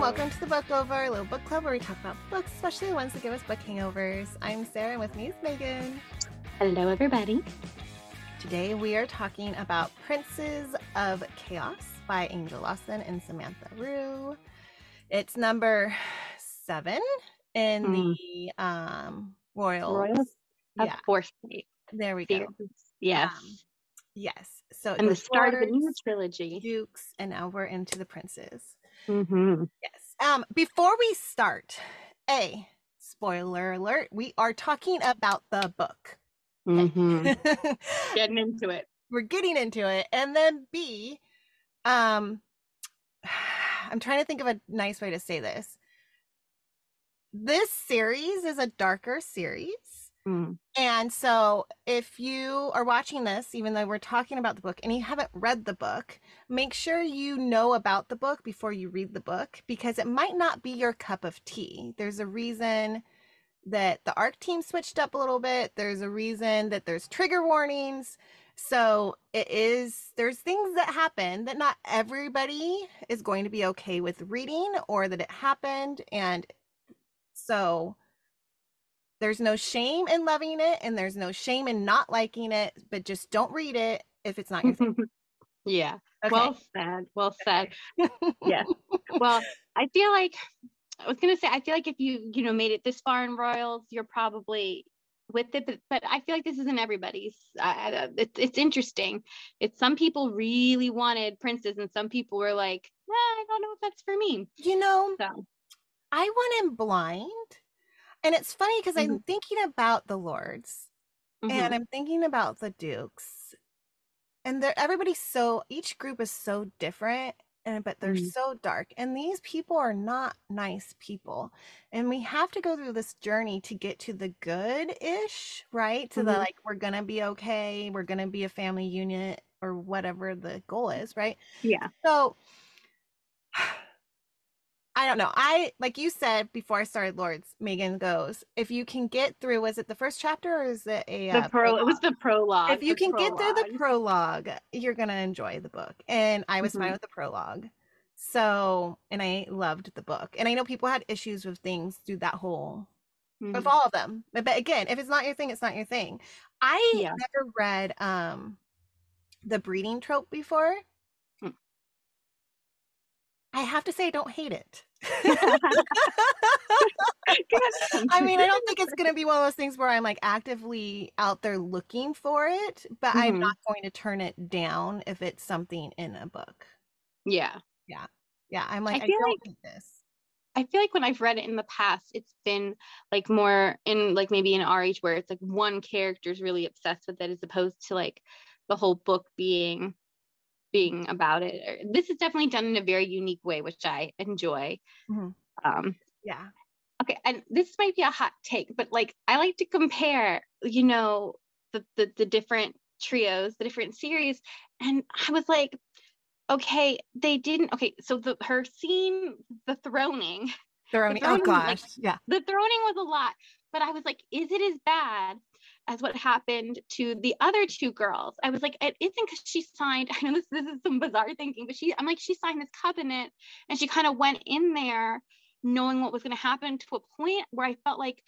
welcome to the Book Over, a little book club where we talk about books, especially the ones that give us book hangovers. I'm Sarah, and with me is Megan. Hello, everybody. Today we are talking about Princes of Chaos by Angel Lawson and Samantha Rue. It's number seven in Mm. the um, Royals. Royals of Yeah, Forsyth. there we go. Yes. Um, yes. So and the start of the new trilogy. Dukes, and now we're into the Princes. Hmm Yes. Um, before we start, a spoiler alert: we are talking about the book. hmm Getting into it. We're getting into it, and then B, um, I'm trying to think of a nice way to say this. This series is a darker series. Mm. And so, if you are watching this, even though we're talking about the book and you haven't read the book, make sure you know about the book before you read the book because it might not be your cup of tea. There's a reason that the ARC team switched up a little bit, there's a reason that there's trigger warnings. So, it is, there's things that happen that not everybody is going to be okay with reading or that it happened. And so, there's no shame in loving it and there's no shame in not liking it, but just don't read it if it's not your thing. yeah. Okay. Well said. Well said. Yeah. Well, I feel like I was gonna say I feel like if you you know made it this far in Royals, you're probably with it, but, but I feel like this isn't everybody's. I, I, it's it's interesting. It's some people really wanted princes, and some people were like, nah, I don't know if that's for me. you know, So I went in blind. And it's funny because I'm Mhm. thinking about the lords and mhm. I'm thinking about the dukes. And they're everybody's so each group is so different and but they're Mhm. so dark. And these people are not nice people. And we have to go through this journey to get to the good-ish, right? To the Mhm. like we're gonna be okay, we're gonna be a family unit or whatever the goal is, right? yeah. So I don't know. I like you said before I started Lords, Megan goes, if you can get through, was it the first chapter or is it a The uh, pro. It was prologue? the prologue. If you the can get through the prologue. prologue, you're gonna enjoy the book. And I was fine Mhm. with the prologue. So and I loved the book. And I know people had issues with things through that whole of Mhm. all of them. But, but again, if it's not your thing, it's not your thing. I Yeah. never read um the breeding trope before. I have to say I don't hate it. I mean, I don't think it's going to be one of those things where I'm like actively out there looking for it, but I'm Mhm. not going to turn it down if it's something in a book. Yeah. Yeah, Yeah. I'm like, I, feel don't like- hate this. I feel like when I've read it in the past, it's been like more in like maybe in RH where it's like one character's really obsessed with it as opposed to like the whole book being being about it. This is definitely done in a very unique way, which I enjoy. Mhm. Um, Yeah. okay, and this might be a hot take, but like I like to compare, you know, the the, the different trios, the different series, and I was like, okay, they didn't. Okay, so the her scene, the throning, Throwing, oh throwing, like, gosh. yeah. the throning was a lot, but I was like, is it as bad as what happened to the other two girls? I was like, it isn't because she signed. I know this this is some bizarre thinking, but she, I'm like, she signed this covenant, and she kind of went in there knowing what was going to happen to a point where I felt like.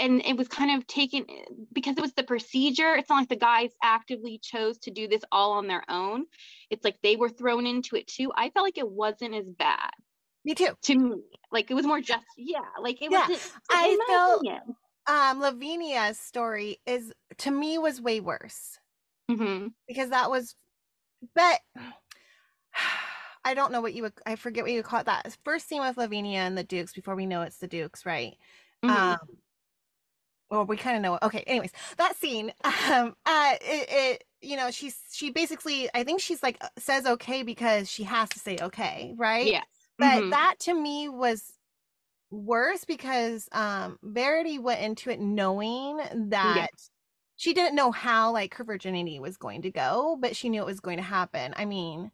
And it was kind of taken because it was the procedure. It's not like the guys actively chose to do this all on their own. It's like they were thrown into it too. I felt like it wasn't as bad Me too. to me. Like it was more just, yeah, like it Yeah, wasn't. I felt- opinion. Um, Lavinia's story is to me was way worse. Mhm. because that was but I don't know what you would I forget what you call it that first scene with Lavinia and the Dukes before we know it's the Dukes, right? Mhm. Um well we kind of know okay, anyways, that scene, um uh it, it you know, she's she basically I think she's like uh, says okay because she has to say okay, right? yes. But Mhm. that to me was worse because um Verity went into it knowing that she didn't know how like her virginity was going to go, but she knew it was going to happen. I mean,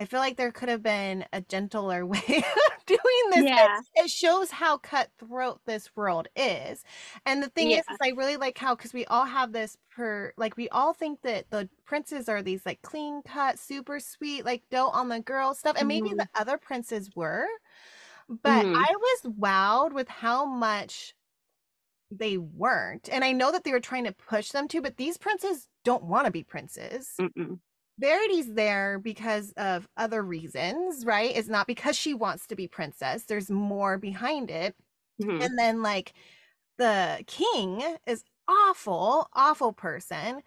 I feel like there could have been a gentler way of doing this. Yeah. It, it shows how cutthroat this world is. And the thing Yeah. is, is I really like how because we all have this per like we all think that the princes are these like clean cut, super sweet, like dote on the girl stuff. And maybe Mhm. the other princes were. But Mhm. I was wowed with how much they weren't. And I know that they were trying to push them to, but these princes don't want to be princes. Mm-mm. Verity's there because of other reasons, right? It's not because she wants to be princess. There's more behind it. Mhm. And then like the king is awful, awful person.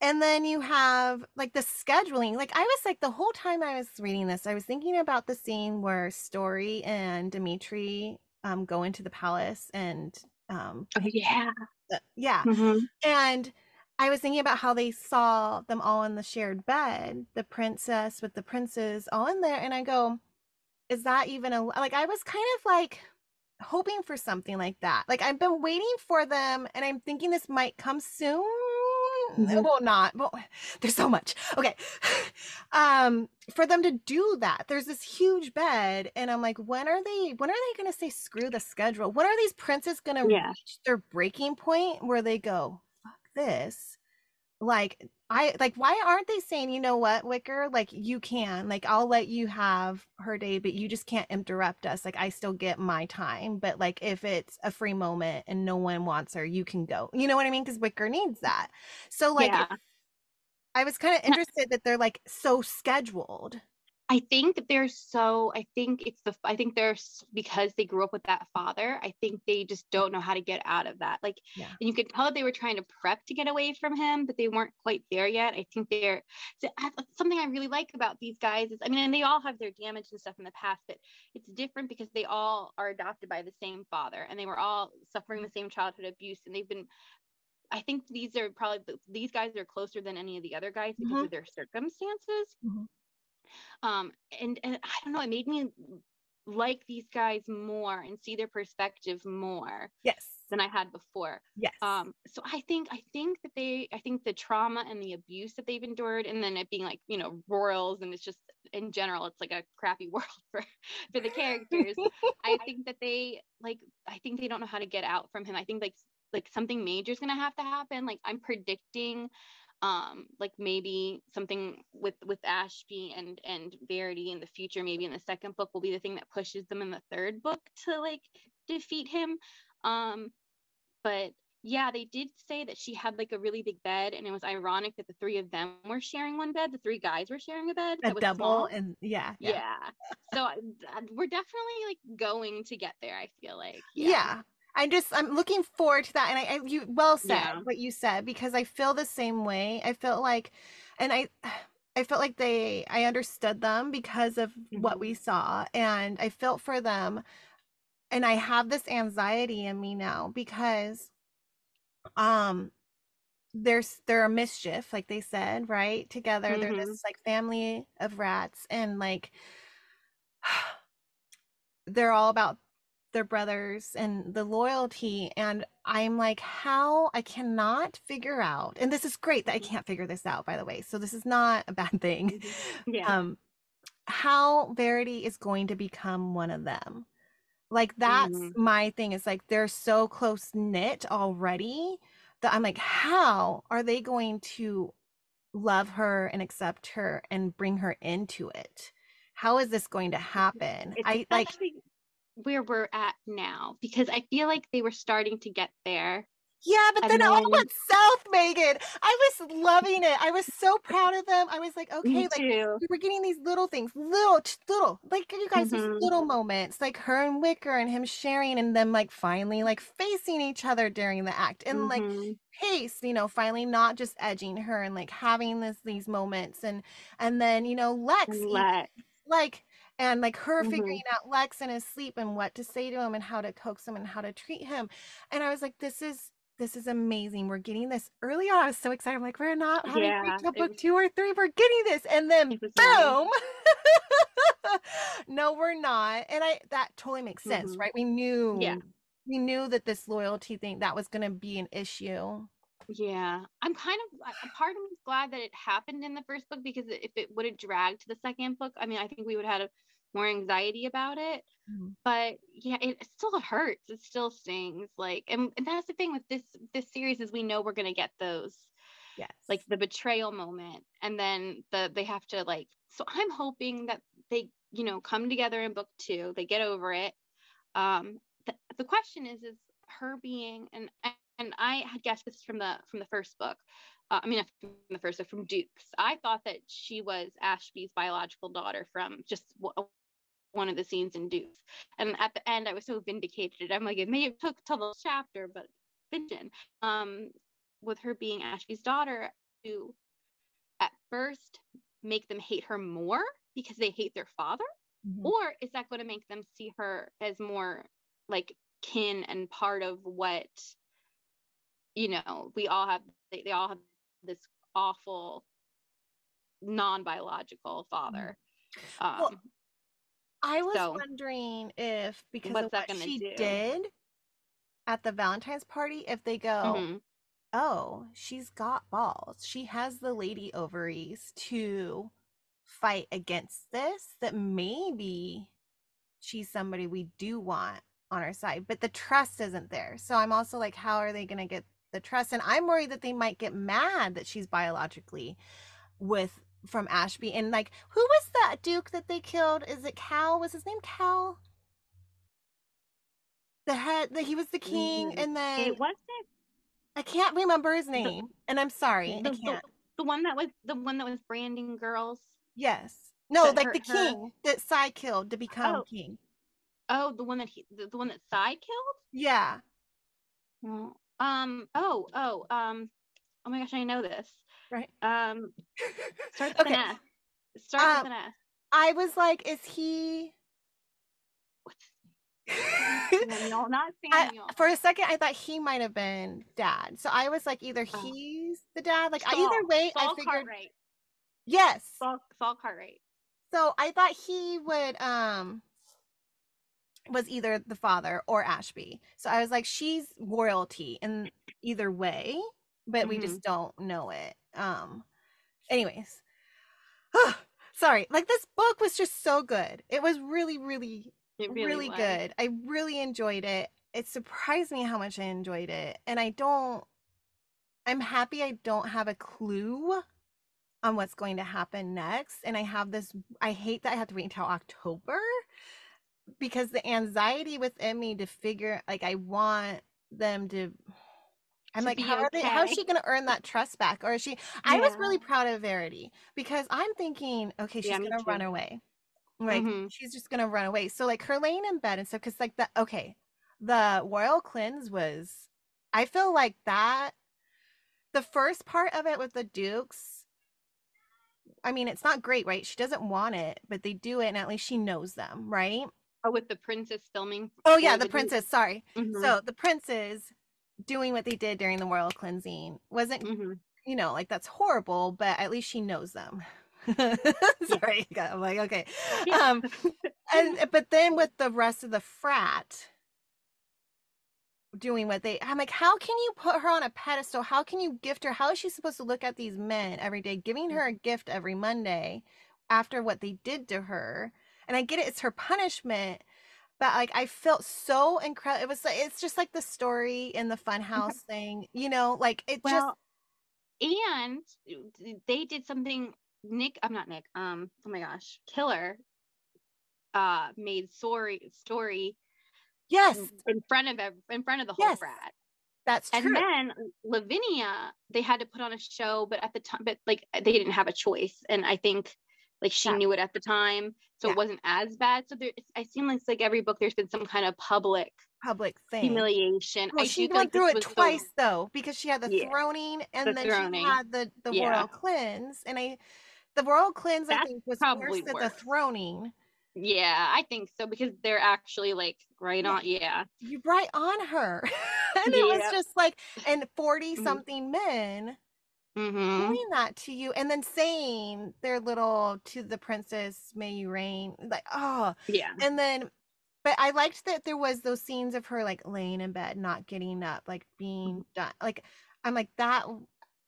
And then you have like the scheduling. Like I was like the whole time I was reading this, I was thinking about the scene where Story and Dimitri um go into the palace and um Oh yeah. uh, yeah, Mhm. and I was thinking about how they saw them all in the shared bed, the princess with the princes all in there. And I go, is that even a like? I was kind of like hoping for something like that. Like I've been waiting for them and I'm thinking this might come soon. Mhm. Well, not. Well, there's so much. Okay. Um, for them to do that, there's this huge bed, and I'm like, when are they when are they gonna say screw the schedule? When are these princes gonna Yeah. reach their breaking point where they go, fuck this? Like I like why aren't they saying, you know what, Wicker? Like you can, like I'll let you have her day, but you just can't interrupt us. Like I still get my time. But like if it's a free moment and no one wants her, you can go. You know what I mean? Because Wicker needs that. So like yeah. I was kind of interested that they're like so scheduled. I think they're so. I think it's the. I think they're because they grew up with that father. I think they just don't know how to get out of that. Like, Yeah. and you could tell they were trying to prep to get away from him, but they weren't quite there yet. I think they're so I, something I really like about these guys is. I mean, and they all have their damage and stuff in the past, but it's different because they all are adopted by the same father, and they were all suffering the same childhood abuse, and they've been. I think these are probably these guys are closer than any of the other guys because Mhm. of their circumstances um and and i don't know it made me like these guys more and see their perspective more Yes. than i had before Yes. um so i think i think that they i think the trauma and the abuse that they've endured and then it being like you know royals and it's just in general it's like a crappy world for for the characters i think that they like i think they don't know how to get out from him i think like like something major is going to have to happen like i'm predicting um like maybe something with with ashby and and verity in the future maybe in the second book will be the thing that pushes them in the third book to like defeat him um but yeah they did say that she had like a really big bed and it was ironic that the three of them were sharing one bed the three guys were sharing a bed a that was double small. and yeah. yeah, so uh, we're definitely like going to get there i feel like yeah. I just I'm looking forward to that, and I, I you well said Yeah. what you said because I feel the same way. I felt like, and I, I felt like they I understood them because of what Mhm. we saw, and I felt for them, and I have this anxiety in me now because, um, there's they're a mischief, like they said, right? Together, they're Mhm. this like family of rats, and like they're all about their brothers and the loyalty and i'm like how? I cannot figure out and this is great that i Mhm. can't figure this out by the way so this is not a bad thing. Mhm. yeah. Um how verity is going to become one of them. Like that's Mhm. my thing is like they're so close knit already that i'm like how are they going to love her and accept her and bring her into it? How is this going to happen? It's i like where we're at now because I feel like they were starting to get there. Yeah, but then it all then- went south, Megan. I was loving it. I was so proud of them. I was like, okay, like we were getting these little things, little, little, like you guys, these Mhm. little moments, like her and Wicker and him sharing, and them like finally like facing each other during the act, and like Mhm. Pace, you know, finally not just edging her and like having this these moments, and and then you know Lex, Lex. like and like her Mhm. figuring out Lex in his sleep and what to say to him and how to coax him and how to treat him. And I was like, this is this is amazing. We're getting this early on. I was so excited. I'm like, we're not having Yeah, reached till it book was- two or three. We're getting this. And then It was nice. boom. no, we're not. And I that totally makes sense, Mhm. right? We knew Yeah. we knew that this loyalty thing that was gonna be an issue. Yeah, I'm kind of a part of me is glad that it happened in the first book because if it would have dragged to the second book, I mean, I think we would have had a more anxiety about it. Mhm. But yeah, it, still hurts. It still stings. Like, and, and that's the thing with this this series is we know we're gonna get those Yes. like the betrayal moment and then the they have to like so i'm hoping that they you know come together in book two they get over it um the, the question is is her being and and i had guessed this from the from the first book uh, i mean from the first book from dukes i thought that she was ashby's biological daughter from just w- one of the scenes in dukes and at the end i was so vindicated i'm like it may have took till the chapter but vision um with her being Ashby's daughter to at first make them hate her more because they hate their father? Mhm. Or is that going to make them see her as more like kin and part of what, you know, we all have, they, they all have this awful non biological father. Um, Well, I was so, wondering if because what's of that what she do? did at the Valentine's party, if they go, mhm. oh, she's got balls. She has the lady ovaries to fight against this, that maybe she's somebody we do want on our side, but the trust isn't there. So I'm also like, how are they going to get the trust? And I'm worried that they might get mad that she's biologically with from Ashby. And like, who was that Duke that they killed? Is it Cal? Was his name Cal? The head that he was the king, Mm, and then it wasn't I can't remember his name, and I'm sorry, I the, the, can't. the one that was the one that was branding girls. Yes, no, like her- the her- king that Sai killed to become Oh. king. Oh, the one that he, the, the one that Sai killed. Yeah, Um. Oh. Oh. Um. Oh my gosh, I know this. Right. Um. Starts with Okay. an S. Starts Um, with an S. I was like, is he? Samuel? Not I, for a second, I thought he might have been dad. So I was like, either Oh. he's the dad. Like Saul, either way, Saul I figured Cartwright. yes. Saul, Saul Cartwright. So I thought he would um was either the father or Ashby. So I was like, she's royalty in either way, but we Mm-hmm. just don't know it. Um anyways. Sorry, like this book was just so good. It was really, really, It really, really, good. I really enjoyed it. It surprised me how much I enjoyed it. And I don't I'm happy I don't have a clue on what's going to happen next. And I have this I hate that I have to wait until October because the anxiety within me to figure like I want them to I'm like, how are they how is she gonna earn that trust back? Or is she I was really proud of Verity because I'm thinking, okay, she's Yeah, gonna run away. Like Mhm. she's just gonna run away. So like her laying in bed and stuff, because like the okay, the royal cleanse was I feel like that the first part of it with the Dukes. I mean, it's not great, right? She doesn't want it, but they do it, and at least she knows them, right? Oh, with the princess filming. Oh yeah, the Duke. princess. Sorry. Mhm, So the princes doing what they did during the royal cleansing wasn't mhm. you know, like that's horrible, but at least she knows them. Sorry, I'm like, okay. Um, and but then with the rest of the frat doing what they, I'm like, how can you put her on a pedestal? How can you gift her? How is she supposed to look at these men every day, giving her a gift every Monday after what they did to her? And I get it, it's her punishment. But like I felt so incredible. It was like it's just like the story in the funhouse thing, you know, like it just and they did something. Nick, I'm not Nick. Um, oh my gosh, Killer. Uh, made story story yes, in front of in front of the whole Yes, frat. that's true. And then Lavinia, they had to put on a show, but at the time, but like they didn't have a choice. And I think like she Yeah. knew it at the time, so Yeah. it wasn't as bad. So there, I seem like it's like every book, there's been some kind of public Public thing. humiliation. Well, I she went like through it twice though, because she had the Yeah, throning and the then throning. she had the the royal cleanse. And I, the royal cleanse, I think, was probably worse than the throning. yeah, I think so because they're actually like right on. Yeah, you're right on her, and it was just like, and forty Mhm. something men hmm doing that to you, and then saying their little to the princess, "May you reign," like oh, yeah. and then but i liked that there was those scenes of her like laying in bed not getting up like being done like i'm like that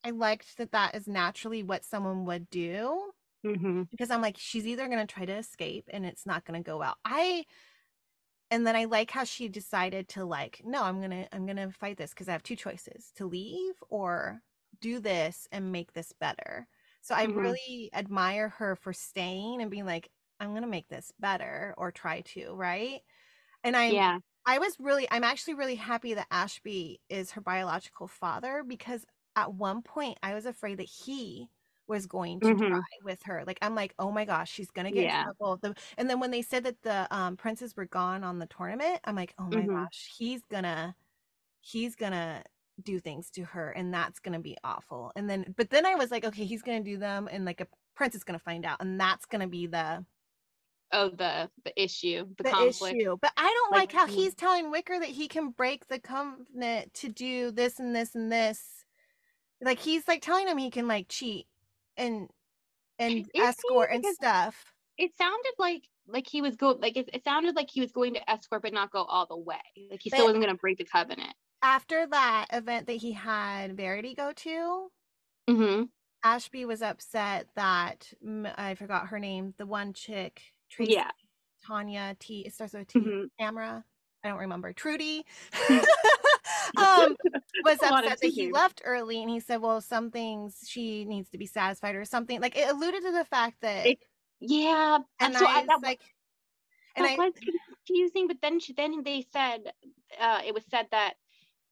i liked that that is naturally what someone would do Mm-hmm. because I'm like, she's either gonna try to escape and it's not gonna go well. I and then I like how she decided to like, no, I'm gonna I'm gonna fight this because I have two choices to leave or do this and make this better. So I Mhm. really admire her for staying and being like, I'm gonna make this better or try to, right? And I Yeah. I was really I'm actually really happy that Ashby is her biological father because at one point I was afraid that he was going to Mhm. try with her. Like I'm like, "Oh my gosh, she's going to get Yeah. in trouble." The, and then when they said that the um princes were gone on the tournament, I'm like, "Oh my Mhm. gosh, he's going to he's going to do things to her and that's going to be awful." And then but then I was like, "Okay, he's going to do them and like a prince is going to find out and that's going to be the Oh, the the issue, the, the conflict. issue. But I don't like, Like, how mm. he's telling Wicker that he can break the covenant to do this and this and this. Like he's like telling him he can like cheat and and It escort and stuff. It sounded like like he was go like it, it sounded like he was going to escort, but not go all the way. Like he still But- wasn't going to break the covenant. After that event that he had Verity go to, Mm-hmm. Ashby was upset that I forgot her name, the one chick, Tracy, Yeah. Tanya T. It starts with T. Mhm. Tamara. I don't remember. Trudy. um, was A lot of upset that he left early and he said, well, some things she needs to be satisfied or something. Like it alluded to the fact that, It- Yeah. and so I I, was that, like, and that I, was confusing. But then she, then they said uh, it was said that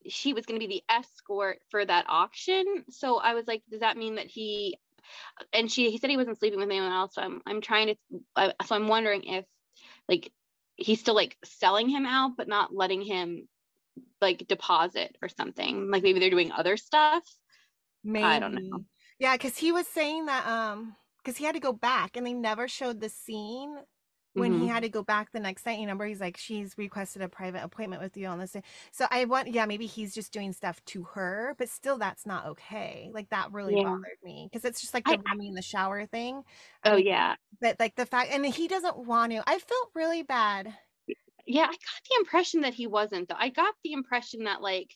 she was going to be the escort for that auction. So I was like, does that mean that he? And she he said he wasn't sleeping with anyone else. So I'm I'm trying to. I, so I'm wondering if like he's still like selling him out, but not letting him like deposit or something. Like maybe they're doing other stuff. maybe. I don't know. Yeah, because he was saying that, um, because he had to go back and they never showed the scene when he Mhm. had to go back the next night. You remember, he's like, she's requested a private appointment with you on this day. So I want, yeah, maybe he's just doing stuff to her, but still, that's not okay. Like that really Yeah. bothered me because it's just like I- the rummy in the shower thing. Oh mean, yeah. but like the fact, and he doesn't want to. I felt really bad. Yeah, I got the impression that he wasn't though. I got the impression that like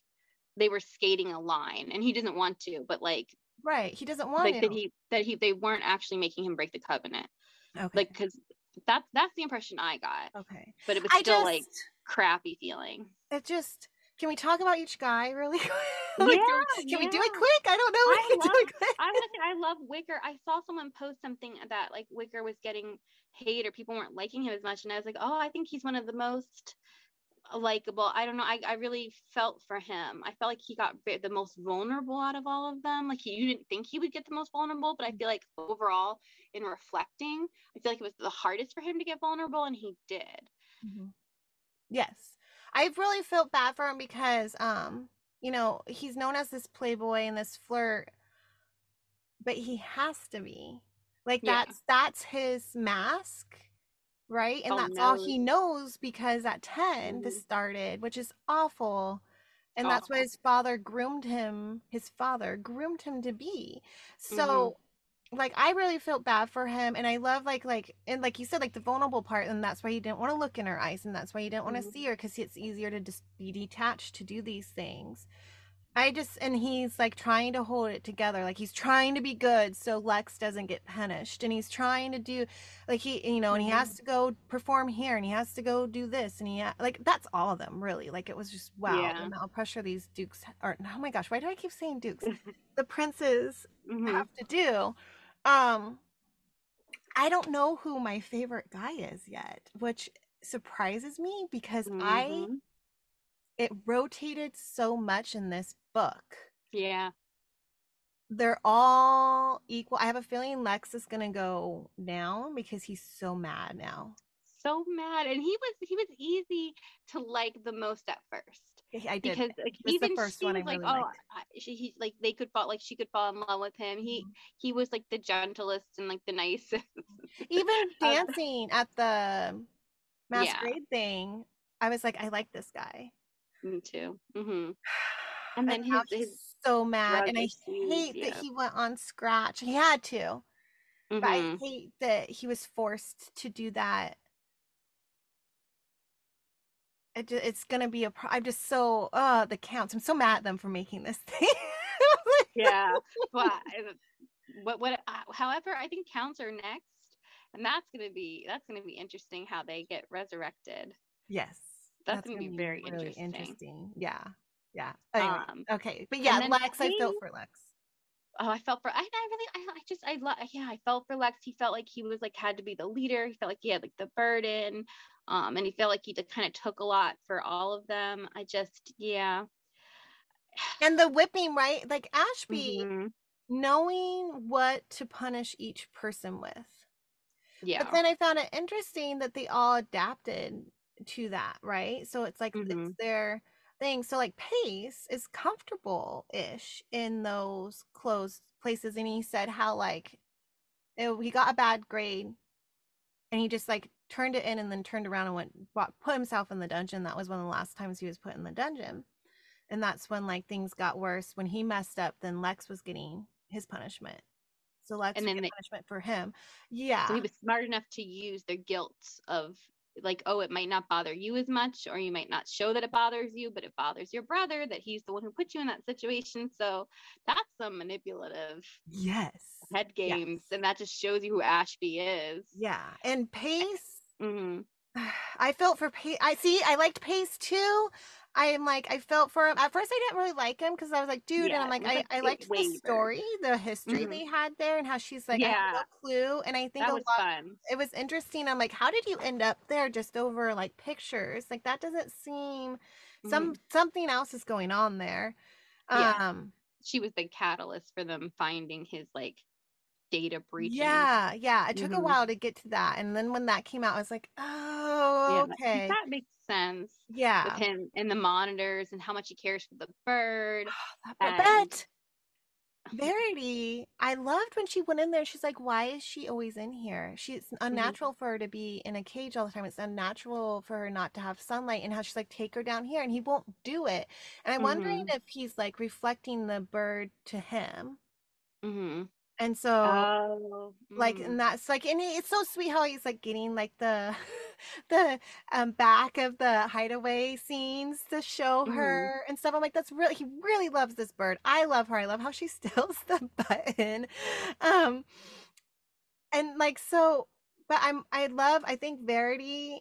they were skating a line and he doesn't want to, but like Right, he doesn't want like to. that he that he they weren't actually making him break the covenant. okay, Like because that's that's the impression I got. okay. But it was still just, like crappy feeling. it just. Can we talk about each guy really quick? Yeah, Like, can we, we do it quick? I don't know. I We can do it quick. I was I love Wicker. I saw someone post something that like Wicker was getting hate or people weren't liking him as much, and I was like, oh, I think he's one of the most likable. I don't know. I, I really felt for him. I felt like he got the most vulnerable out of all of them. Like he, you didn't think he would get the most vulnerable, but I feel like overall, in reflecting, I feel like it was the hardest for him to get vulnerable, and he did. Mhm. Yes. I've really felt bad for him because um, you know, he's known as this playboy and this flirt, but he has to be. Like Yeah. that's that's his mask, right? And Oh, that's all he knows because at 10 this Mhm. started, which is awful. And that's what his father groomed him, his father groomed him to be. Mm-hmm. So like I really felt bad for him and I love like like and like you said like the vulnerable part and that's why he didn't want to look in her eyes and that's why he didn't want to see her because it's easier to just be detached to do these things. I just and he's like trying to hold it together like he's trying to be good so Lex doesn't get punished and he's trying to do like he you know and he has to go perform here and he has to go do this and he like that's all of them really like it was just wow the Yeah. amount of pressure these dukes or oh my gosh why do I keep saying dukes the princes Mhm. have to do. Um I don't know who my favorite guy is yet, which surprises me because I Mhm. It rotated so much in this book. yeah. They're all equal. I have a feeling Lex is going to go down because he's so mad now. So mad, and he was he was easy to like the most at first. I did. because like even first she one I was like, really oh, liked. She, he like they could fall like she could fall in love with him. He Mhm. he was like the gentlest and like the nicest. Even dancing at the masquerade thing, I was like, I like this guy. Me too. hmm And then his- he's his so mad, and I hate yeah. that he went on scratch. He had to, but I Mhm. hate that he was forced to do that. It, it's gonna be a. Pro- I'm just so uh the counts. I'm so mad at them for making this thing. yeah, but what what uh, however I think counts are next, and that's gonna be that's gonna be interesting how they get resurrected. Yes. That's, gonna, be, very interesting. interesting. Yeah. Yeah. Anyway, Um, okay. But yeah, Lex, I felt for Lex. oh, I felt for I, I really I, I just I love yeah I felt for Lex. He felt like he was like had to be the leader. He felt like he had like the burden, um, and he felt like he kind of took a lot for all of them. I just yeah. And the whipping, right? Like Ashby Mhm. knowing what to punish each person with. Yeah. But then I found it interesting that they all adapted to that, right? So it's like Mhm. it's their thing. So like Pace is comfortable ish in those closed places. And he said how like it, he got a bad grade and he just like turned it in and then turned around and went bought, put himself in the dungeon. That was one of the last times he was put in the dungeon. And that's when like things got worse. When he messed up, then Lex was getting his punishment. So Lex And then they- punishment for him. Yeah. So he was smart enough to use the guilt of like, oh, it might not bother you as much, or you might not show that it bothers you, but it bothers your brother that he's the one who put you in that situation. So that's some manipulative yes. head games, and that just shows you who Ashby is. Yeah. And Pace, hmm I felt for Pace. I see, I liked Pace too. I'm like, I felt for him. At first, I didn't really like him because I was like, dude, and I'm like, I, I liked the story, the history Mhm. they had there, and how she's like, I have Yeah. no clue. And I think That a was lot, fun. it was interesting. I'm like, how did you end up there just over like pictures? Like, that doesn't seem, some, something else is going on there. Yeah. Um, She was the catalyst for them finding his like data breaching. yeah, yeah. It took a Mhm. while to get to that. And then when that came out, I was like, oh, Yeah, okay. That makes sense Yeah. with him and the monitors and how much he cares for the bird. That and- But Verity, I loved when she went in there. She's like, "Why is she always in here? She it's Mm-hmm. unnatural for her to be in a cage all the time. It's unnatural for her not to have sunlight." And how she's like, "Take her down here," and he won't do it. And I'm wondering Mm-hmm. if he's like reflecting the bird to him. hmm And so, Oh, like, mm. and that's like, and it's so sweet how he's like getting like the the um back of the hideaway scenes to show Mhm. her and stuff. I'm like, that's really he really loves this bird. I love her. I love how she steals the button. Um and like so but I'm I love I think Verity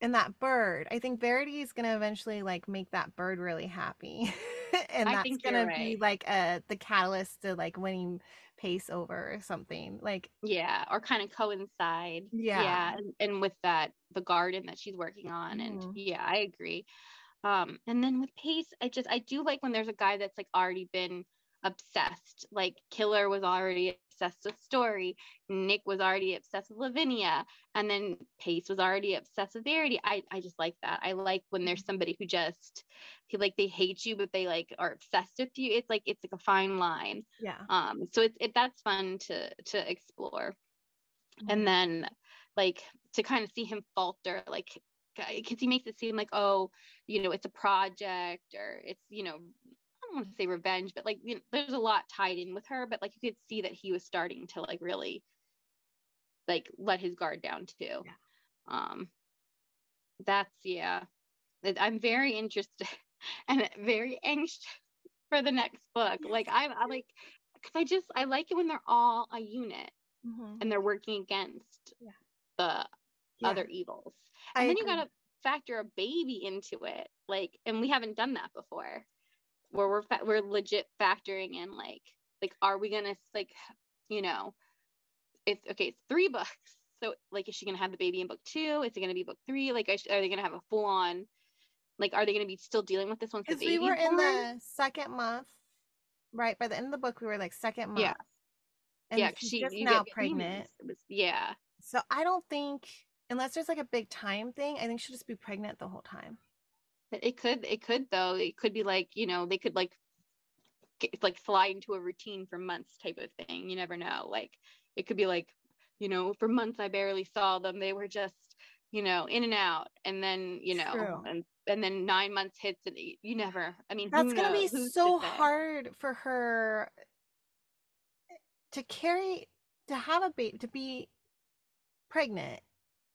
and that bird. I think Verity is gonna eventually like make that bird really happy. and I that's gonna be like a the catalyst to like winning pace over or something. Like yeah, or kind of coincide. Yeah. yeah, and, and with that, the garden that she's working on, and Mhm. yeah, I agree. Um, and then with Pace, I just I do like when there's a guy that's like already been obsessed. Like Killer was already obsessed with Story, Nick was already obsessed with Lavinia, and then Pace was already obsessed with Verity. I I just like that. I like when there's somebody who just like they hate you, but they like are obsessed with you. It's like it's like a fine line. yeah. um so it's it that's fun to to explore Mhm. and then like to kind of see him falter like because he makes it seem like oh you know it's a project or it's you know don't want to say revenge but like you know, there's a lot tied in with her but like you could see that he was starting to like really like let his guard down too Yeah. um that's yeah i'm very interested and very anxious for the next book like i'm I like because i just i like it when they're all a unit Mhm. and they're working against Yeah. the Yeah. other evils I and then you gotta factor a baby into it like and we haven't done that before where we're fa- we're legit factoring in like like are we gonna like you know it's okay it's three books so like is she gonna have the baby in book two is it gonna be book three like are they gonna have a full on like are they gonna be still dealing with this once the Because baby we were in the second month, right? By the end of the book, we were like second month. Yeah. And yeah she's she just now pregnant. was- yeah So I don't think, unless there's like a big time thing, I think she'll just be pregnant the whole time. It it could, it could though. It could be like, you know, they could like, get, like slide into a routine for months type of thing. You never know. Like, it could be like, you know, for months I barely saw them. They were just, you know, in and out, and then you know, True. and and then nine months hits, and you never. I mean, That's gonna be? Who's so say? hard for her to carry, to have a baby, to be pregnant,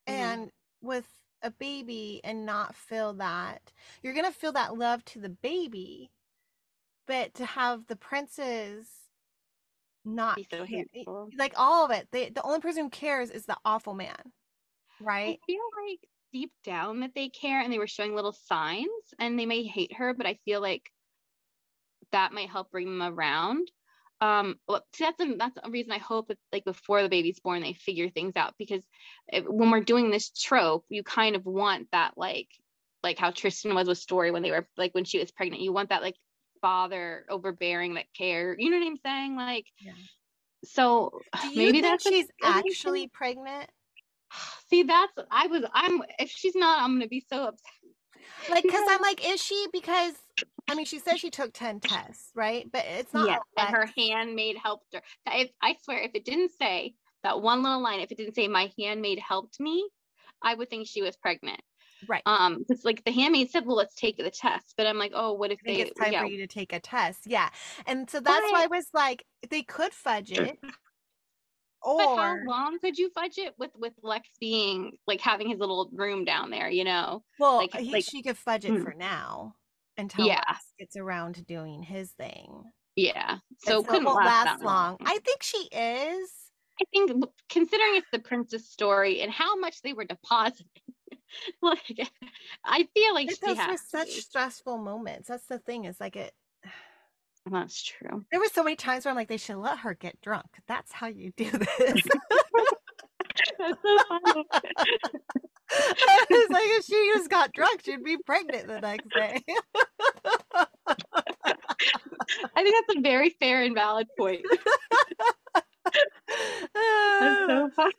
Mhm. and with a baby and not feel that you're gonna feel that love to the baby, but to have the princes not Be so care- like all of it. They, the only person who cares is the awful man, right? I feel like deep down that they care and they were showing little signs and they may hate her, but I feel like that might help bring them around. Um, well, see, that's a, that's a reason I hope that like before the baby's born, they figure things out because if, when we're doing this trope, you kind of want that like like how Tristan was with Story when they were like when she was pregnant. You want that like father overbearing that care. You know what I'm saying? Like, Yeah. so maybe that's a- she's actually pregnant? See, that's I was I'm if she's not, I'm gonna be so upset. Like, because I'm like, is she? Because I mean, she said she took ten tests, right? But it's not. yeah, and her handmaid helped her. If, I swear, if it didn't say that one little line, if it didn't say my handmaid helped me, I would think she was pregnant. Right. Um, because like the handmaid said, well, let's take the test. But I'm like, oh, what if I think they? it's time yeah, for you to take a test. Yeah, and so that's why I was like, they could fudge it, but how long could you fudge it with with Lex being like having his little room down there? You know? well, like- he, like- she could fudge it Hmm. for now until Yeah. Lex gets around to doing his thing. Yeah. So it couldn't won't last, last that long. I think she is. I think considering it's the princess story and how much they were depositing, like I feel like It she has to such stressful moments. That's the thing. Is like it. That's true. There were so many times where I'm like, they should let her get drunk. That's how you do this. That's so funny. it's like if she just got drunk, she'd be pregnant the next day. I think that's a very fair and valid point. That's so funny.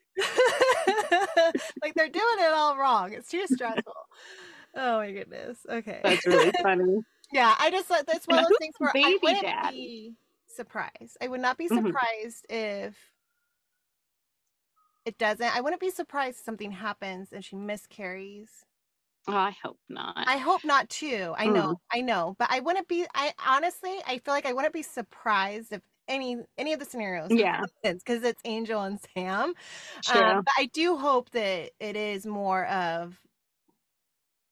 like they're doing it all wrong. It's too stressful. Oh my goodness. Okay. That's really funny. Yeah, I just thought that's one of those things where I wouldn't dad? be surprised. I would not be Mhm. surprised if it doesn't. I wouldn't be surprised if something happens and she miscarries. Oh, I hope not. I hope not too. I know, I know, but I wouldn't be. I honestly, I feel like I wouldn't be surprised if any any of the scenarios. Yeah. because it's Angel and Sam. Um, but I do hope that it is more of.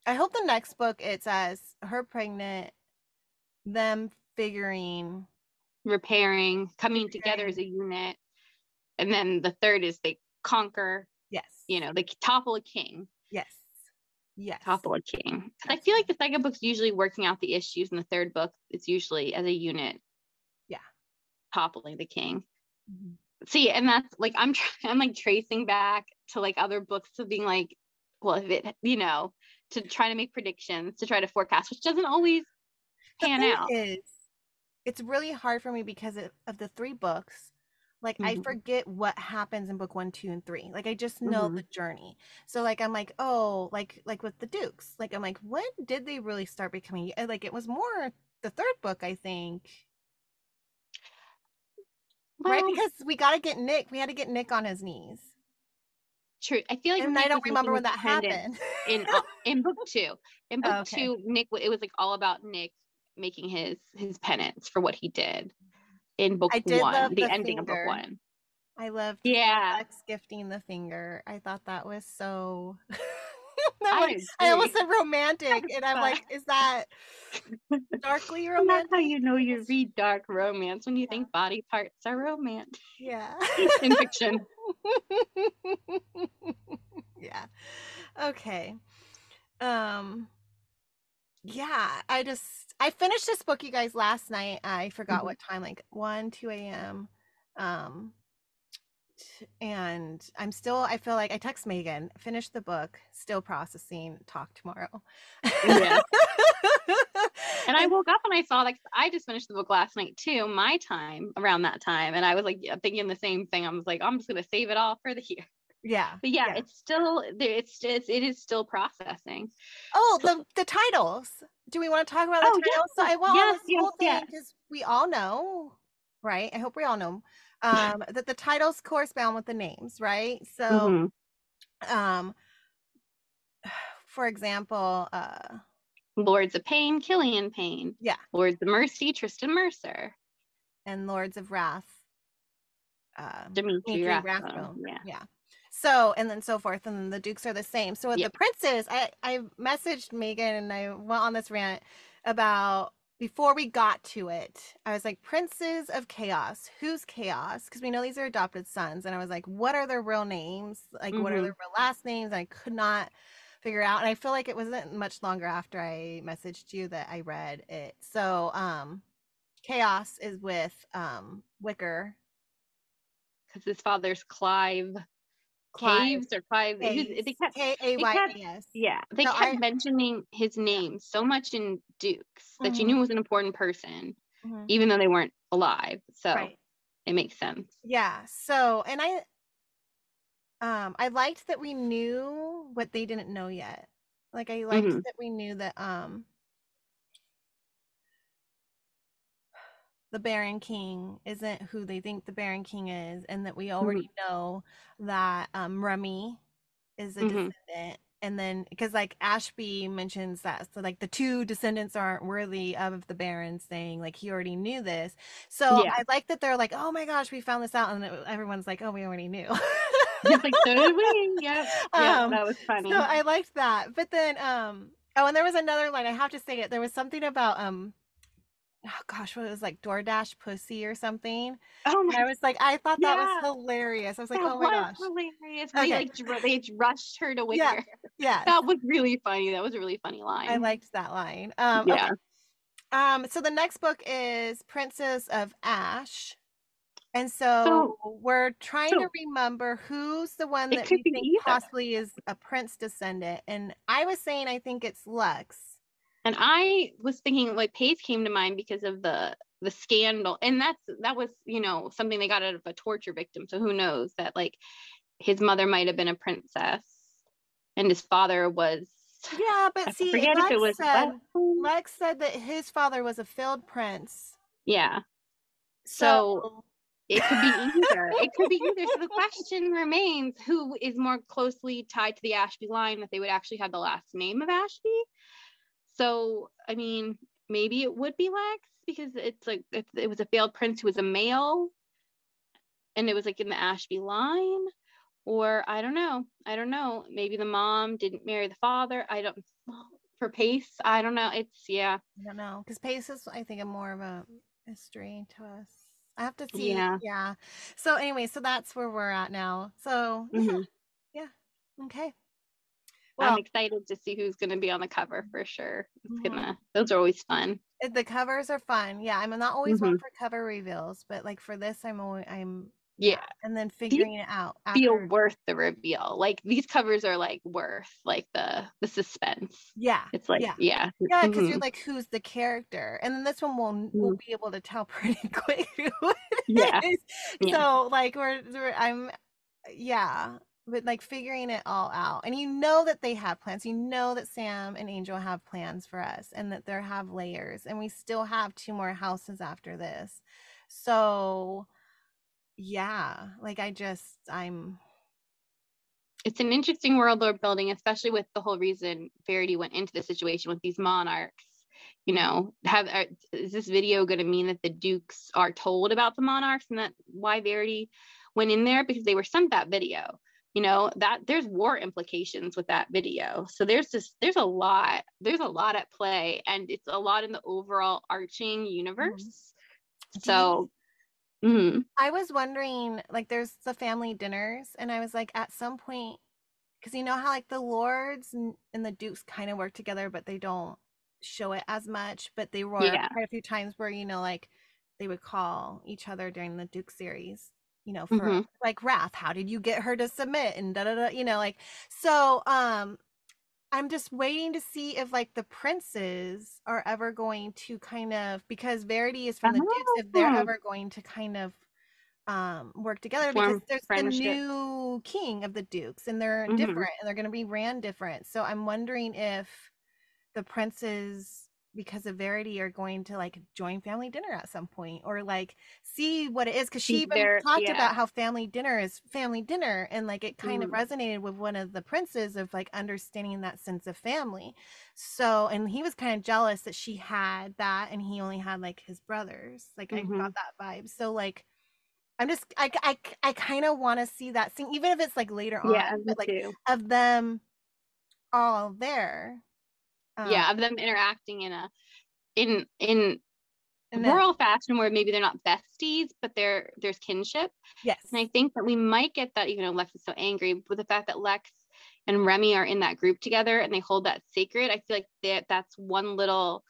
I hope the next book it says her pregnant, them figuring. Repairing, coming together as a unit, and then the third is they conquer. Yes. You know, they topple a king. Yes. Yes. Topple a king. I feel like the second book's usually working out the issues, and the third book it's usually as a unit. Yeah. Toppling the king. Mhm. see and that's like i'm trying i'm like tracing back to like other books of being like well if it you know to try to make predictions to try to forecast which doesn't always pan out Is, it's really hard for me because of, the three books. Like I Mhm. forget what happens in book one, two, and three. Like I just know Mhm. the journey. So like I'm like, oh, like like with the Dukes. Like I'm like, when did they really start becoming? Like it was more the third book, I think, right? Because we got to get Nick. We had to get Nick on his knees, true i feel like and Nick I don't remember when that happened. in uh, in book two in book Okay. two nick it was like all about nick making his his penance for what he did in book did one the, the ending of book one I loved yeah Lex gifting the finger. I thought that was so. I I'm like, I almost said romantic, and I'm like, is that darkly and that's romantic? how you know you read dark romance when you think body parts are romantic Yeah. in fiction yeah. Okay. Um. Yeah, I just I finished this book, you guys, last night. I forgot Mhm. what time, like one, two a.m. Um. And I'm still. I feel like I text Megan. Finish the book. Still processing. Talk tomorrow. Yeah. And I woke up and I saw like I just finished the book last night too, my time around that time, and I was like yeah, thinking the same thing. I was like, I'm just gonna save it all for the year. yeah. But yeah, Yeah. it's still. It's it's it is still processing. Oh, the the titles. Do we want to talk about the Oh, yes, titles? So I want yes, this yes, whole thing yes. because we all know, right? I hope we all know um, that the titles correspond with the names, right? So, Mhm. um, for example, uh, Lords of Pain, Killian Payne. Yeah. Lords of Mercy, Tristan Mercer, and Lords of Wrath, uh, Dimitri Dimitri Rathbone. Rathbone. Yeah. Yeah. So and then so forth, and then the Dukes are the same. So with Yeah. the princes, I I messaged Megan and I went on this rant about before we got to it, I was like, Princes of Chaos. Who's Chaos? Because we know these are adopted sons. And I was like, what are their real names? Like, what are their real last names? And I could not figure out. And I feel like it wasn't much longer after I messaged you that I read it. So, um, Chaos is with um Wicker. because his father's Clive, Clive Caves or Clive. he they kept, K A Y A S. yeah, they So kept I- mentioning his name so much in Dukes that you knew was an important person, Mhm. even though they weren't alive. So Right. it makes sense. Yeah. So, and I um I liked that we knew what they didn't know yet. Like I liked Mhm. that we knew that um the Baron King isn't who they think the Baron King is and that we already know that um Remy is a Mhm. descendant and then because like Ashby mentions that so like the two descendants aren't worthy of the Baron saying like he already knew this so Yeah. I like that they're like oh my gosh we found this out and it- everyone's like oh we already knew like so did we. Yep. Yeah, Um, that was funny. so I liked that but then um oh and there was another line I have to say it there was something about um oh gosh what it was like DoorDash pussy or something oh and my I was like I thought that Yeah. was hilarious I was like that oh my was gosh hilarious. They Okay. like dr- they rushed her to Wicker. Yeah. yeah That was really funny. That was a really funny line. I liked that line um okay. yeah. Um, so the next book is Princes of Ash. And so, So- we're trying so- to remember who's the one that we think either. possibly is a prince descendant. And I was saying I think it's Lux. And I was thinking like Pace came to mind because of the the scandal. And that's that was, you know, something they got out of a torture victim. So who knows that like his mother might have been a princess and his father was Yeah, but I see, Lex was said Lex. Lex said that his father was a failed prince. yeah. So, So- It could be either. it could be either. So the question remains who is more closely tied to the Ashby line that they would actually have the last name of Ashby? So, I mean, maybe it would be Lex because it's like if it was a failed prince who was a male and it was like in the Ashby line. Or I don't know. I don't know. Maybe the mom didn't marry the father. I don't for Pace. I don't know. It's yeah. I don't know. Because Pace is, I think, a more of a mystery to us. I have to see. Yeah. Yeah. So, anyway, so that's where we're at now. So, yeah. Mhm. Okay. I'm excited to see who's going to be on the cover for sure. It's Mhm. gonna. Those are always fun. the covers are fun. Yeah, I'm not always one Mhm. for cover reveals, but like for this, I'm always I'm Yeah, and then figuring it out feel worth the reveal. Like these covers are like worth like the the suspense. Yeah. It's like Yeah. yeah, Yeah, because Mhm. you're like, who's the character? And then this one will will be able to tell pretty quick who it Yeah. is. Yeah. So like we're, we're I'm yeah, but like figuring it all out. And you know that they have plans. You know that Sam and Angel have plans for us and that they have layers and we still have two more houses after this. So yeah, like I just I'm it's an interesting world we're building, especially with the whole reason Verity went into the situation with these monarchs. You know, have are, is this video going to mean that the dukes are told about the monarchs and that why Verity went in there because they were sent that video. You know that there's war implications with that video. So there's just there's a lot there's a lot at play, and it's a lot in the overall arching universe. So, mhm. I was wondering, like, there's the family dinners, and I was like, at some point, because you know how like the lords and, and the dukes kind of work together, but they don't show it as much. But they were Yeah. quite a few times where you know, like, they would call each other during the Duke series, you know, for Mhm. like Wrath. How did you get her to submit? And da da da, you know, like, so um, I'm just waiting to see if like the princes are ever going to kind of because Verity is from the Dukes, if they're Oh. ever going to kind of um work together Form because there's the new king of the Dukes and they're Mhm. different and they're going to be ran different. So I'm wondering if the princes because of Verity are going to like join family dinner at some point or like see what it is because she even their- talked yeah. about how family dinner is family dinner and like it kind of Mhm. resonated with one of the princes of like understanding that sense of family so and he was kind of jealous that she had that and he only had like his brothers like i Mhm. got that vibe so like i'm just i i, I kind of want to see that scene even if it's like later on yeah, but like too. of them all there yeah, Um, of them interacting in a in in then- rural fashion where maybe they're not besties, but there there's kinship. yes. And I think that we might get that, even though Lex is so angry, with the fact that Lex and Remy are in that group together and they hold that sacred. I feel like that that's one little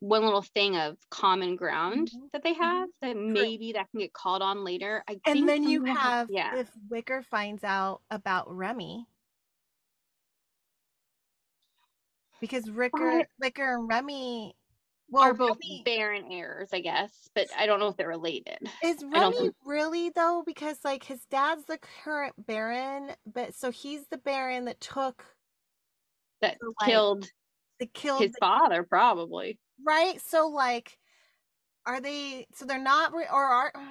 one little thing of common ground Mhm, that they have that maybe that can get called on later. I think and then you have yeah. if Wicker finds out about Remy. Because Ricker, Wicker and Remy well, are both Remy- Baron heirs, I guess, but I don't know if they're related. Is Remy think- really though? Because like his dad's the current Baron, but so he's the Baron that took That So, like, killed that killed his the- father, probably. right. So like, are they? So they're not, re- or are?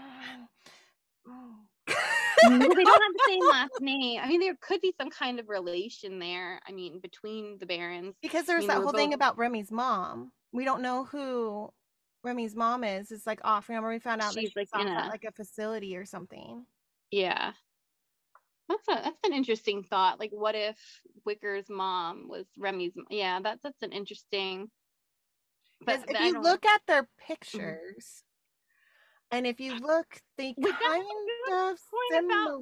They don't have the same last name. I mean, there could be some kind of relation there. I mean, between the barons. because there's mean, that whole thing about Remy's mom. We don't know who Remy's mom is. It's like off. Remember, we found out that She's, she's like, off in at a- like a facility or something. Yeah. That's a that's an interesting thought. Like, what if Wicker's mom was Remy's? Yeah, that's that's an interesting. But if you look at their mm-hmm. pictures, and if you look, they Wait, kind of similar.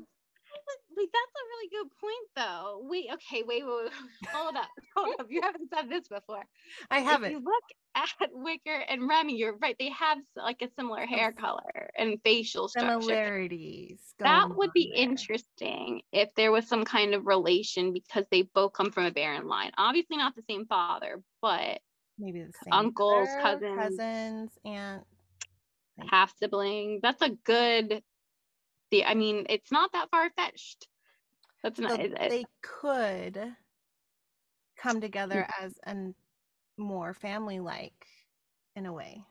Wait, that's a really good point, though. Wait, okay, wait, wait, wait. hold up, hold up. You haven't said this before. I haven't. you look at Wicker and Remy, you're right. They have like a similar hair color and facial structure. similarities. That would be there. interesting if there was some kind of relation because they both come from a Baron line. Obviously, not the same father, but Maybe the same uncles, cousins. cousins, and Right. Half sibling. That's a good. The I mean, it's not that far fetched. That's so not. it- it- they could come together mm. as a more family-like in a way.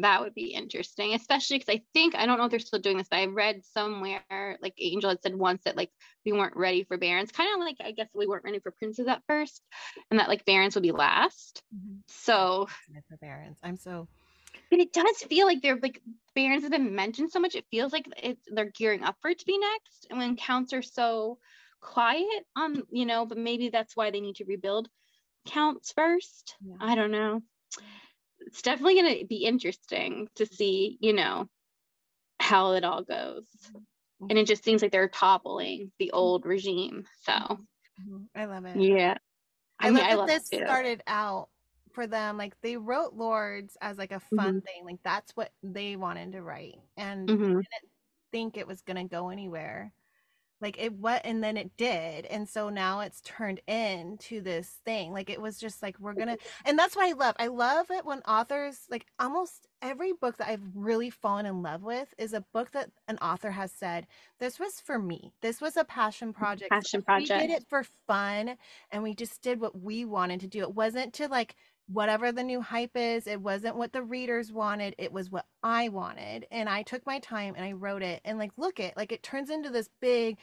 that would be interesting, especially because I think I don't know if they're still doing this, but I read somewhere like Angel had said once that like we weren't ready for barons, kind of like I guess we weren't ready for princes at first, and that like barons would be last. Mm-hmm. So, For parents, I'm so but it does feel like they're like barons have been mentioned so much. It feels like it's they're gearing up for it to be next, and when counts are so quiet on you know, but maybe that's why they need to rebuild counts first. Yeah. I don't know. It's definitely going to be interesting to see, you know, how it all goes. Mm-hmm. And it just seems like they're toppling the mm-hmm. old regime. So, Mhm. I love it. yeah. I, I, mean, love I that love this it started out for them. Like they wrote Lords as like a fun Mhm. thing. Like that's what they wanted to write, and Mhm. think it was gonna go anywhere. Like it what and then it did. And so now it's turned into this thing. Like it was just like we're gonna and that's what I love. I love it when authors like almost every book that I've really fallen in love with is a book that an author has said, This was for me. This was a passion project. Passion project We did it for fun and we just did what we wanted to do. It wasn't to like whatever the new hype is. It wasn't what the readers wanted. It was what I wanted. And I took my time and I wrote it. And like, look it, like it turns into this big,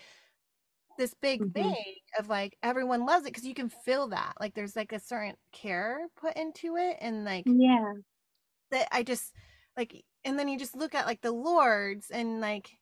this big Mhm. thing of like everyone loves it because you can feel that. Like there's like a certain care put into it. And like Yeah. that I just like and then you just look at like the lords and like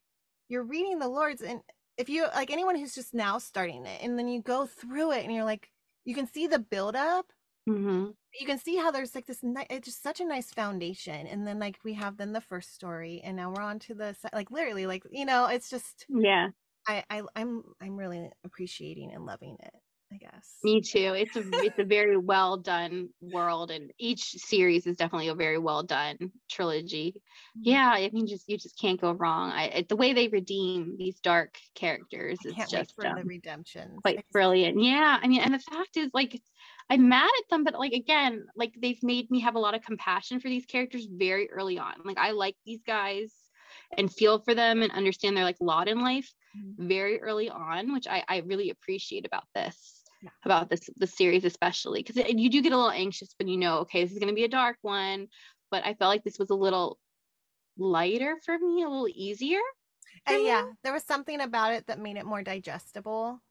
you're reading the lords and if you like anyone who's just now starting it and then you go through it and you're like you can see the build up hmm you can see how there's like this ni- it's just such a nice foundation and then like we have then the first story and now we're on to the like literally like you know it's just Yeah. I, I i'm i'm really appreciating and loving it i guess Me too. It's a it's a very well done world, and each series is definitely a very well done trilogy. Mhm. Yeah, I mean, just you just can't go wrong. I it, the way they redeem these dark characters is just for um, the redemptions I quite brilliant. Yeah, I mean, and the fact is, like, I'm mad at them, but like again, like they've made me have a lot of compassion for these characters very early on. Like I like these guys and feel for them and understand their like lot in life Mhm. very early on, which I I really appreciate about this. About this the series especially because you do get a little anxious when you know okay this is going to be a dark one, but I felt like this was a little lighter for me, a little easier. and yeah there was something about it that made it more digestible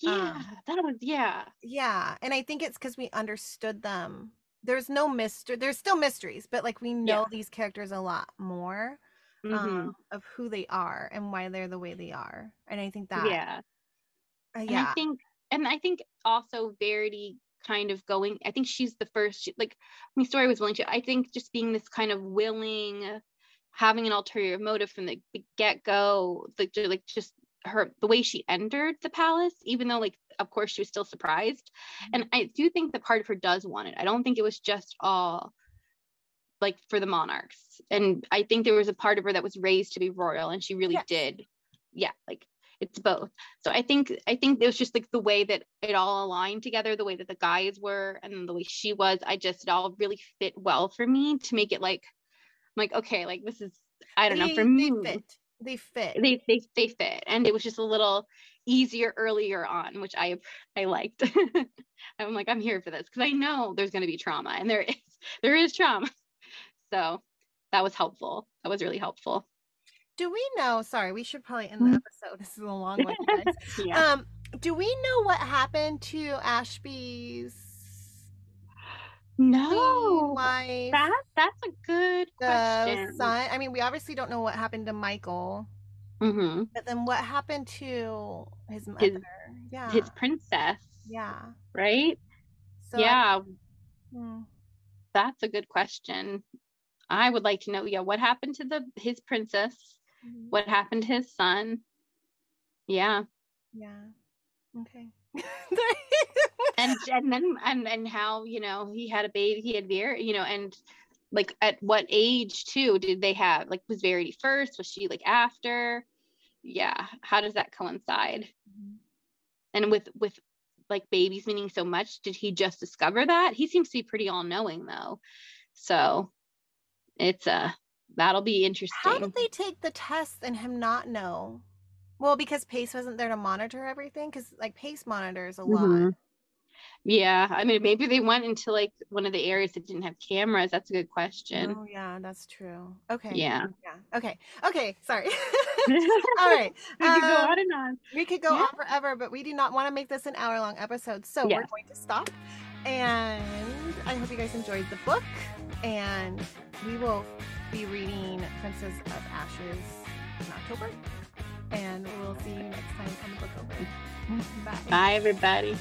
Yeah, Um, that was yeah. Yeah, and I think it's because we understood them. There's no mystery. There's still mysteries, but like we know Yeah. these characters a lot more Mhm. um, of who they are and why they're the way they are. And I think that, yeah. uh, And yeah, I think, and I think also Verity kind of going i think she's the first she, like I mean, story was willing to i think just being this kind of willing having an ulterior motive from the get-go like, like just her the way she entered the palace even though like of course she was still surprised mm-hmm. and i do think that part of her does want it i don't think it was just all like for the monarchs and i think there was a part of her that was raised to be royal and she really yes. did yeah like it's both. So i think i think it was just like the way that it all aligned together the way that the guys were and the way she was i just it all really fit well for me to make it like I'm like okay like this is i don't they, know for me they fit. They fit. They, they they fit. And it was just a little easier earlier on which i i liked. I'm like i'm here for this because i know there's going to be trauma and there is there is trauma. So that was helpful. That was really helpful do we know? Sorry, we should probably end the mm-hmm. episode. This is a long one, guys. yeah. Um, do we know what happened to Ashby's? No, that that's a good question. Son, I mean, we obviously don't know what happened to Michael. Mm-hmm. But then what happened to his mother? His, yeah, his princess. Yeah. Right. So yeah. I, hmm. That's a good question. I would like to know. Yeah, what happened to the his princess? Mm-hmm. what happened to his son. Yeah. Yeah. Okay. and and then and and how you know he had a baby he had Vera you know and like at what age too did they have like was Verity first was she like after yeah how does that coincide mm-hmm. and with with like babies meaning so much did he just discover that he seems to be pretty all knowing though so it's a that'll be interesting. How did they take the test and him not know? Well, because Pace wasn't there to monitor everything, because like Pace monitors a mm-hmm. lot. Yeah, I mean, maybe they went into like one of the areas that didn't have cameras. That's a good question. Oh yeah, that's true. Okay. Yeah. Yeah. Okay. Okay. Sorry. All right. we could um, go on and on. We could go yeah. on forever, but we do not want to make this an hour long episode, so we're going to stop. And I hope you guys enjoyed the book, and we will be reading Princes of Ashes in October. And we'll see you next time on the Bookover. Mm-hmm. Bye. Bye, everybody.